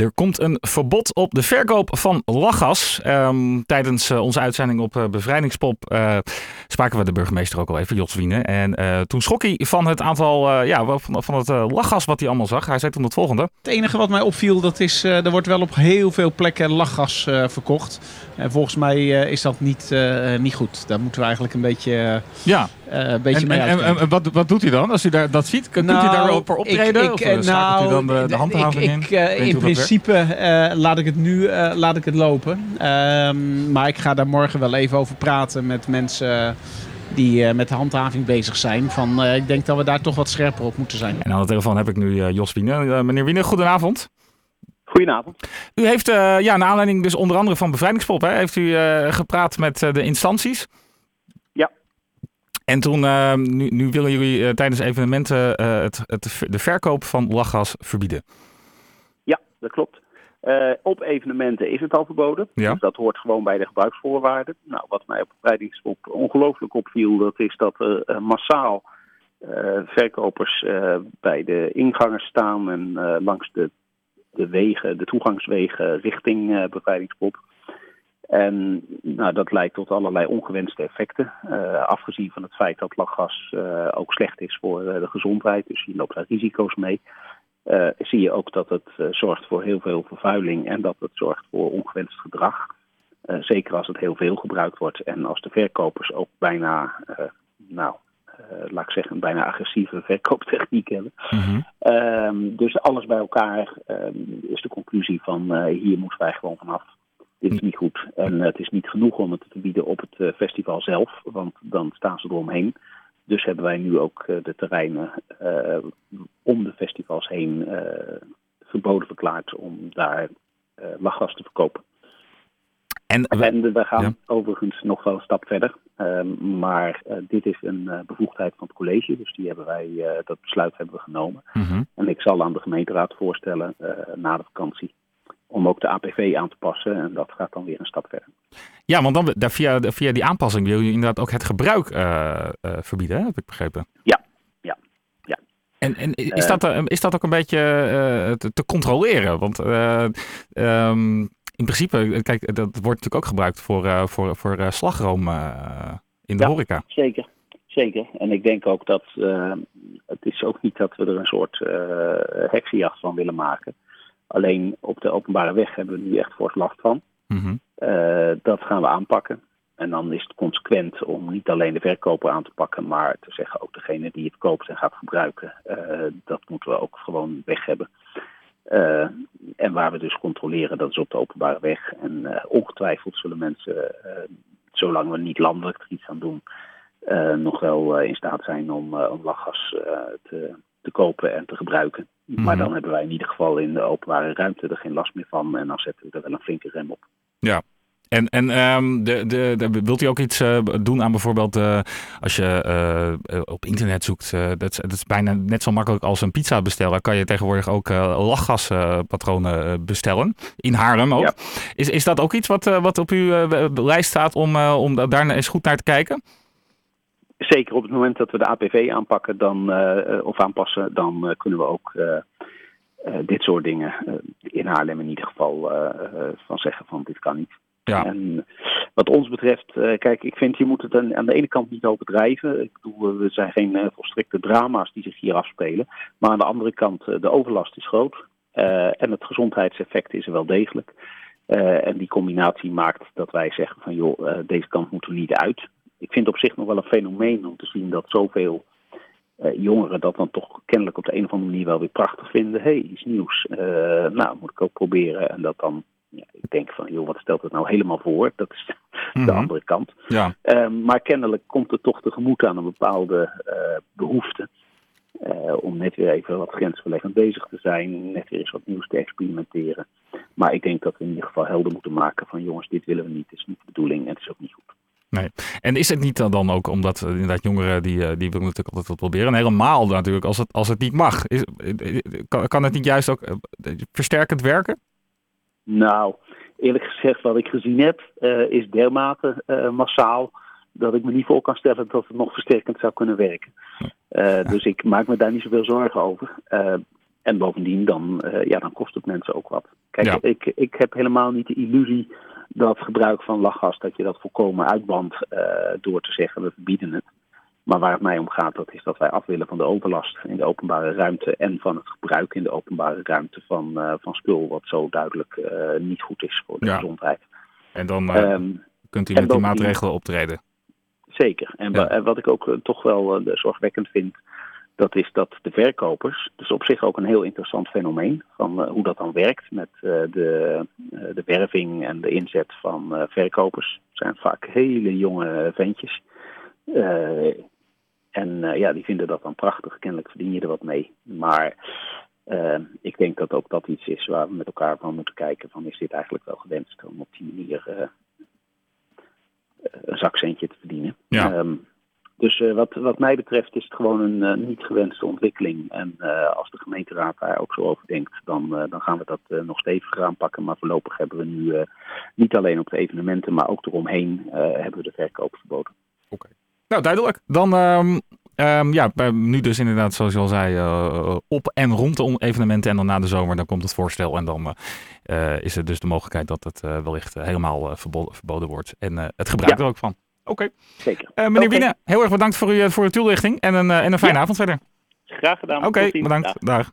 Er komt een verbod op de verkoop van lachgas. Um, tijdens uh, onze uitzending op uh, Bevrijdingspop uh, spraken we de burgemeester ook al even, Jos Wiene. En toen schrok hij van het aantal, ja, van, van het lachgas wat hij allemaal zag. Hij zei toen het volgende. Het enige wat mij opviel, dat is, er wordt wel op heel veel plekken lachgas verkocht. En volgens mij is dat niet, niet goed. Daar moeten we eigenlijk een beetje... ja. Uh, een beetje en, mee en, en, wat, wat doet hij dan als u daar, dat ziet? Kunt nou, u daarover optreden? Ik, ik, of nou, u dan de, de handhaving ik, in? Uh, in principe uh, laat ik het nu laat ik het lopen. Um, maar ik ga daar morgen wel even over praten met mensen die met de handhaving bezig zijn. Van, ik denk dat we daar toch wat scherper op moeten zijn. En aan de telefoon heb ik nu Jos Wiene. meneer Wiene, goedenavond. Goedenavond. U heeft, ja, naar aanleiding dus onder andere van Bevrijdingspop, hè, heeft u gepraat met de instanties. En toen, uh, nu, nu, willen jullie uh, tijdens evenementen uh, het, het, de verkoop van lachgas verbieden. Ja, dat klopt. op evenementen is het al verboden. Ja. Dus dat hoort gewoon bij de gebruiksvoorwaarden. Nou, wat mij op bevrijdingsop ongelooflijk opviel, dat is dat er massaal verkopers bij de ingangen staan en langs de, de wegen, de toegangswegen richting bevrijdingspop. En nou, dat leidt tot allerlei ongewenste effecten. Uh, afgezien van het feit dat lachgas uh, ook slecht is voor uh, de gezondheid, dus je loopt daar risico's mee. zie je ook dat het zorgt voor heel veel vervuiling en dat het zorgt voor ongewenst gedrag. zeker als het heel veel gebruikt wordt en als de verkopers ook bijna, nou, laat ik zeggen, een bijna agressieve verkooptechniek hebben. -hmm. dus alles bij elkaar ehm, is de conclusie van hier moeten wij gewoon vanaf dit is niet goed. En het is niet genoeg om het te bieden op het eh, festival zelf, want dan staan ze eromheen. Dus hebben wij nu ook eh, de terreinen uh, om de festivals heen uh, verboden verklaard om daar lachgas te verkopen. En, en we gaan ja. overigens nog wel een stap verder. Ehm, maar dit is een bevoegdheid van het college, dus die hebben wij, dat besluit hebben we genomen. Mm -hmm. En ik zal aan de gemeenteraad voorstellen na de vakantie om ook de APV aan te passen. En dat gaat dan weer een stap verder. Ja, want dan, daar via, via die aanpassing wil je inderdaad ook het gebruik uh, uh, verbieden, hè? heb ik begrepen. Ja, ja, ja. En, en is, dat, uh, is dat ook een beetje te, te, controleren? Want um, in principe, kijk, dat wordt natuurlijk ook gebruikt voor, voor, voor slagroom in de ja, horeca. Zeker, zeker. En ik denk ook dat het is ook niet dat we er een soort heksenjacht van willen maken. Alleen op de openbare weg hebben we nu echt fors last van. Mm -hmm. uh, dat gaan we aanpakken. En dan is het consequent om niet alleen de verkoper aan te pakken, maar te zeggen ook degene die het koopt en gaat gebruiken. Uh, dat moeten we ook gewoon weg hebben. Uh, en waar we dus controleren, dat is op de openbare weg. En ongetwijfeld zullen mensen, zolang we niet landelijk er iets aan doen, nog wel in staat zijn om, om lachgas te, te kopen en te gebruiken. Mm -hmm. Maar dan hebben wij in ieder geval in de openbare ruimte er geen last meer van. En dan zetten we er wel een flinke rem op. Ja. En, en um, de, de, de, wilt u ook iets uh, doen aan bijvoorbeeld uh, als je uh, op internet zoekt? dat, dat, is bijna net zo makkelijk als een pizza bestellen. Kan je tegenwoordig ook lachgaspatronen bestellen. In Haarlem ook. Ja. Is, is dat ook iets wat, wat op uw lijst staat om, om daar eens goed naar te kijken? Zeker op het moment dat we de APV aanpakken dan, uh, of aanpassen, dan uh, kunnen we ook dit soort dingen in Haarlem in ieder geval van zeggen van dit kan niet. Ja. En wat ons betreft, kijk, ik vind je moet het aan de ene kant niet overdrijven. Ik bedoel, we zijn geen volstrekte drama's die zich hier afspelen. Maar aan de andere kant, de overlast is groot. en het gezondheidseffect is er wel degelijk. en die combinatie maakt dat wij zeggen van joh, deze kant moeten we niet uit ik vind op zich nog wel een fenomeen om te zien dat zoveel uh, jongeren dat dan toch kennelijk op de een of andere manier wel weer prachtig vinden. Hé, hey, iets nieuws. Uh, nou, moet ik ook proberen. En dat dan, ja, ik denk van, joh, wat stelt het nou helemaal voor? Dat is mm -hmm. de andere kant. Ja. Uh, maar kennelijk komt het toch tegemoet aan een bepaalde behoefte. om net weer even wat grensverleggend bezig te zijn. Net weer eens wat nieuws te experimenteren. Maar ik denk dat we in ieder geval helder moeten maken van, jongens, dit willen we niet. Het is niet de bedoeling en het is ook niet goed. Nee. En is het niet dan ook omdat inderdaad jongeren die, die willen natuurlijk altijd wat proberen. En helemaal natuurlijk als het, als het niet mag. Is, kan, kan het niet juist ook versterkend werken? Nou, eerlijk gezegd wat ik gezien heb uh, is dermate uh, massaal dat ik me niet voor kan stellen dat het nog versterkend zou kunnen werken. Uh, ja. Dus ik maak me daar niet zoveel zorgen over. en bovendien, dan, eh, ja, dan kost het mensen ook wat. Kijk, Ja. ik, ik heb helemaal niet de illusie dat gebruik van lachgas, dat je dat volkomen uitbandt eh, door te zeggen we verbieden het. Maar waar het mij om gaat, dat is dat wij af willen van de overlast in de openbare ruimte en van het gebruik in de openbare ruimte van, eh, van spul wat zo duidelijk eh, niet goed is voor de Ja. gezondheid. En dan eh, Ehm, kunt u met die maatregelen optreden. Zeker. En Ja. en wat ik ook toch wel zorgwekkend vind, dat is dat de verkopers, dus op zich ook een heel interessant fenomeen van eh, hoe dat dan werkt met eh, de, eh, de werving en de inzet van verkopers. Het zijn vaak hele jonge ventjes. En ja, die vinden dat dan prachtig. Kennelijk verdien je er wat mee. Maar ik denk dat ook dat iets is waar we met elkaar van moeten kijken van is dit eigenlijk wel gewenst om op die manier een zakcentje te verdienen. Ja. Ehm, dus eh, wat, wat mij betreft is het gewoon een eh, niet gewenste ontwikkeling. En eh, als de gemeenteraad daar ook zo over denkt, dan, dan gaan we dat nog steviger aanpakken. Maar voorlopig hebben we nu niet alleen op de evenementen, maar ook eromheen hebben we de verkoop verboden. Nou, duidelijk. Dan, ehm, ehm, ja, nu dus inderdaad, zoals je al zei, op en rond de evenementen. En dan na de zomer, dan komt het voorstel. En dan is er dus de mogelijkheid dat het wellicht helemaal verboden, verboden wordt. En het gebruik Ja. er ook van. Oké. Zeker. Eh, meneer. Wiene, heel erg bedankt voor, uw, voor uw toelichting. En een, eh, en een fijne Ja. avond verder. Graag gedaan. Oké, bedankt. Dag. Dag.